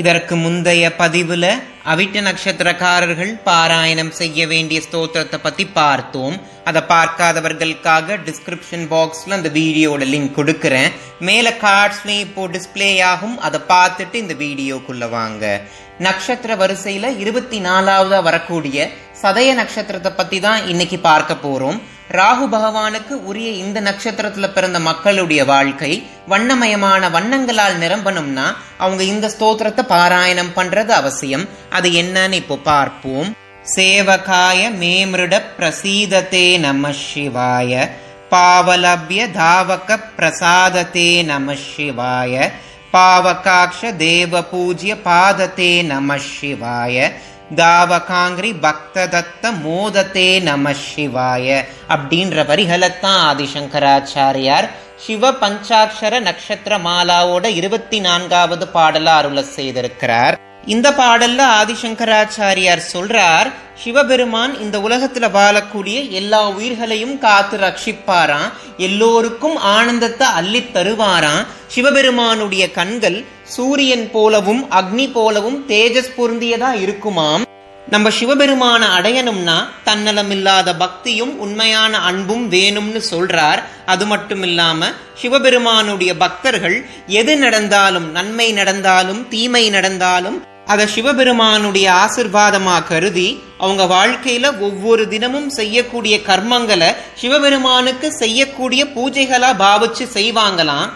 இதற்கு முந்தைய பதிவுல அவிட்ட நட்சத்திரக்காரர்கள் பாராயணம் செய்ய வேண்டிய ஸ்தோத்திரத்தை பத்தி பார்த்தோம். அதை பார்க்காதவர்களுக்காக டிஸ்கிரிப்ஷன் பாக்ஸ்ல அந்த வீடியோட லிங்க் கொடுக்கறேன். மேல கார்ட்ஸ்லயும் இப்போ டிஸ்பிளே ஆகும். அதை பார்த்துட்டு இந்த வீடியோக்குள்ள வாங்க. நட்சத்திர வரிசையில இருபத்தி நாலாவதா வரக்கூடிய சதய நட்சத்திரத்தை பத்தி தான் இன்னைக்கு பார்க்க போறோம். ராகு பகவானுக்கு உரிய இந்த நட்சத்திரத்துல பிறந்த மக்களுடைய வாழ்க்கை வண்ணமயமான வண்ணங்களால் நிரம்பணும்னா அவங்க இந்த ஸ்தோத்திரத்தை பாராயணம் பண்றது அவசியம். அது என்னன்னு இப்போ பார்ப்போம். சேவகாய மேமிருட பிரசீதத்தே நம சிவாய. பாவலபிய தாவக பிரசாதத்தே நம சிவாய. பாவகாட்ச தேவ பூஜ்ய பாதத்தே நம சிவாய. தாவகாங்கிரி பக்ததத்த மோதத்தே நம சிவாய. அப்படின்ற வரிகளைத்தான் ஆதிசங்கராச்சாரியார் சிவ பஞ்சாட்சர நட்சத்திர மாலாவோட இருபத்தி நான்காவது பாடல அருள செய்திருக்கிறார். இந்த பாடல்ல ஆதிசங்கராச்சாரியார் சொல்றார் சிவபெருமான் இந்த உலகத்துல வாழக்கூடிய எல்லா உயிர்களையும் காத்து ரட்சிப்பாராம். எல்லோருக்கும் ஆனந்தத்தை அள்ளி தருவாராம். சிவபெருமானுடைய கண்கள் சூரியன் போலவும் அக்னி போலவும் தேஜஸ் பொருந்தியதா இருக்குமாம். நம்ம சிவபெருமான அடையணும்னா தன்னலமில்லாத பக்தியும் உண்மையான அன்பும் வேணும்னு சொல்றார். அது மட்டும் இல்லாம சிவபெருமானுடைய பக்தர்கள் எது நடந்தாலும் நன்மை நடந்தாலும் தீமை நடந்தாலும் அதை சிவபெருமானுடைய ஆசிர்வாதமா கருதி அவங்க வாழ்க்கையில ஒவ்வொரு தினமும் செய்யக்கூடிய கர்மங்களை சிவபெருமானுக்கு செய்யக்கூடிய பூஜைகளா பாவிச்சு செய்வாங்களாம்.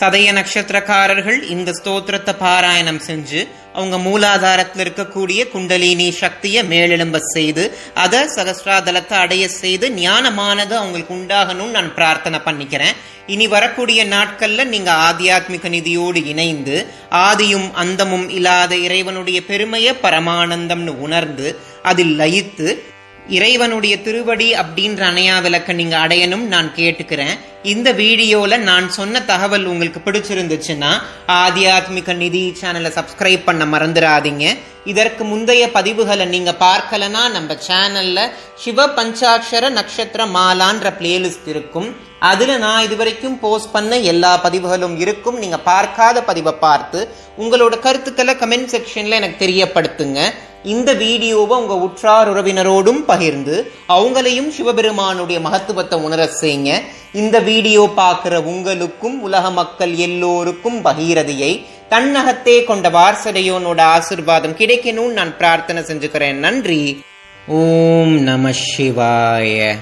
சதய நட்சத்திரக்காரர்கள் இந்த ஸ்தோத்திரத்தை பாராயணம் செஞ்சு அவங்க மூலாதாரத்தில் இருக்கக்கூடிய குண்டலினி சக்தியை மேலெழும்ப செய்து அதை சகஸ்ராதலத்தை அடைய செய்து ஞானமானது அவங்களுக்கு உண்டாகணும்னு நான் பிரார்த்தனை பண்ணிக்கிறேன். இனி வரக்கூடிய நாட்கள்ல நீங்க ஆத்தியாத்மிக நிதியோடு இணைந்து ஆதியும் அந்தமும் இல்லாத இறைவனுடைய பெருமையை பரமானந்தம்னு உணர்ந்து அதில் லயித்து இறைவனுடைய திருவடி அப்படின்ற அணையா விளக்க நீங்க அடையணும் நான் கேட்டுக்கிறேன். இந்த வீடியோல நான் சொன்ன தகவல் உங்களுக்கு பிடிச்சிருந்துச்சுன்னா ஆத்தியாத்மிக நிதி சேனலை சப்ஸ்கிரைப் பண்ண மறந்துடாதீங்க. இதற்கு முந்தைய பதிவுகளை நீங்க பார்க்கலனா நம்ம சேனல்ல சிவ பஞ்சாட்சர நட்சத்திர மாலான்ற பிளேலிஸ்ட் இருக்கும். அதுல நான் இது வரைக்கும் போஸ்ட் பண்ண எல்லா பதிவுகளும் இருக்கும். நீங்க பார்க்காத பதிவை பார்த்து உங்களோட கருத்துக்களை கமெண்ட் செக்ஷன்ல எனக்கு தெரியப்படுத்துங்க. இந்த வீடியோவை உங்க உற்றார் உறவினரோடும் பகிர்ந்து அவங்களையும் சிவபெருமானுடைய மகத்துவத்தை உணர செய்யுங்க. இந்த வீடியோ பார்க்கிற உங்களுக்கும் உலக மக்கள் எல்லோருக்கும் பகீரதியை தன்னகத்தே கொண்ட வாரசடையோனோட ஆசிர்வாதம் கிடைக்கணும்னு நான் பிரார்த்தனை செஞ்சுக்கிறேன். நன்றி. ஓம் நம சிவாய.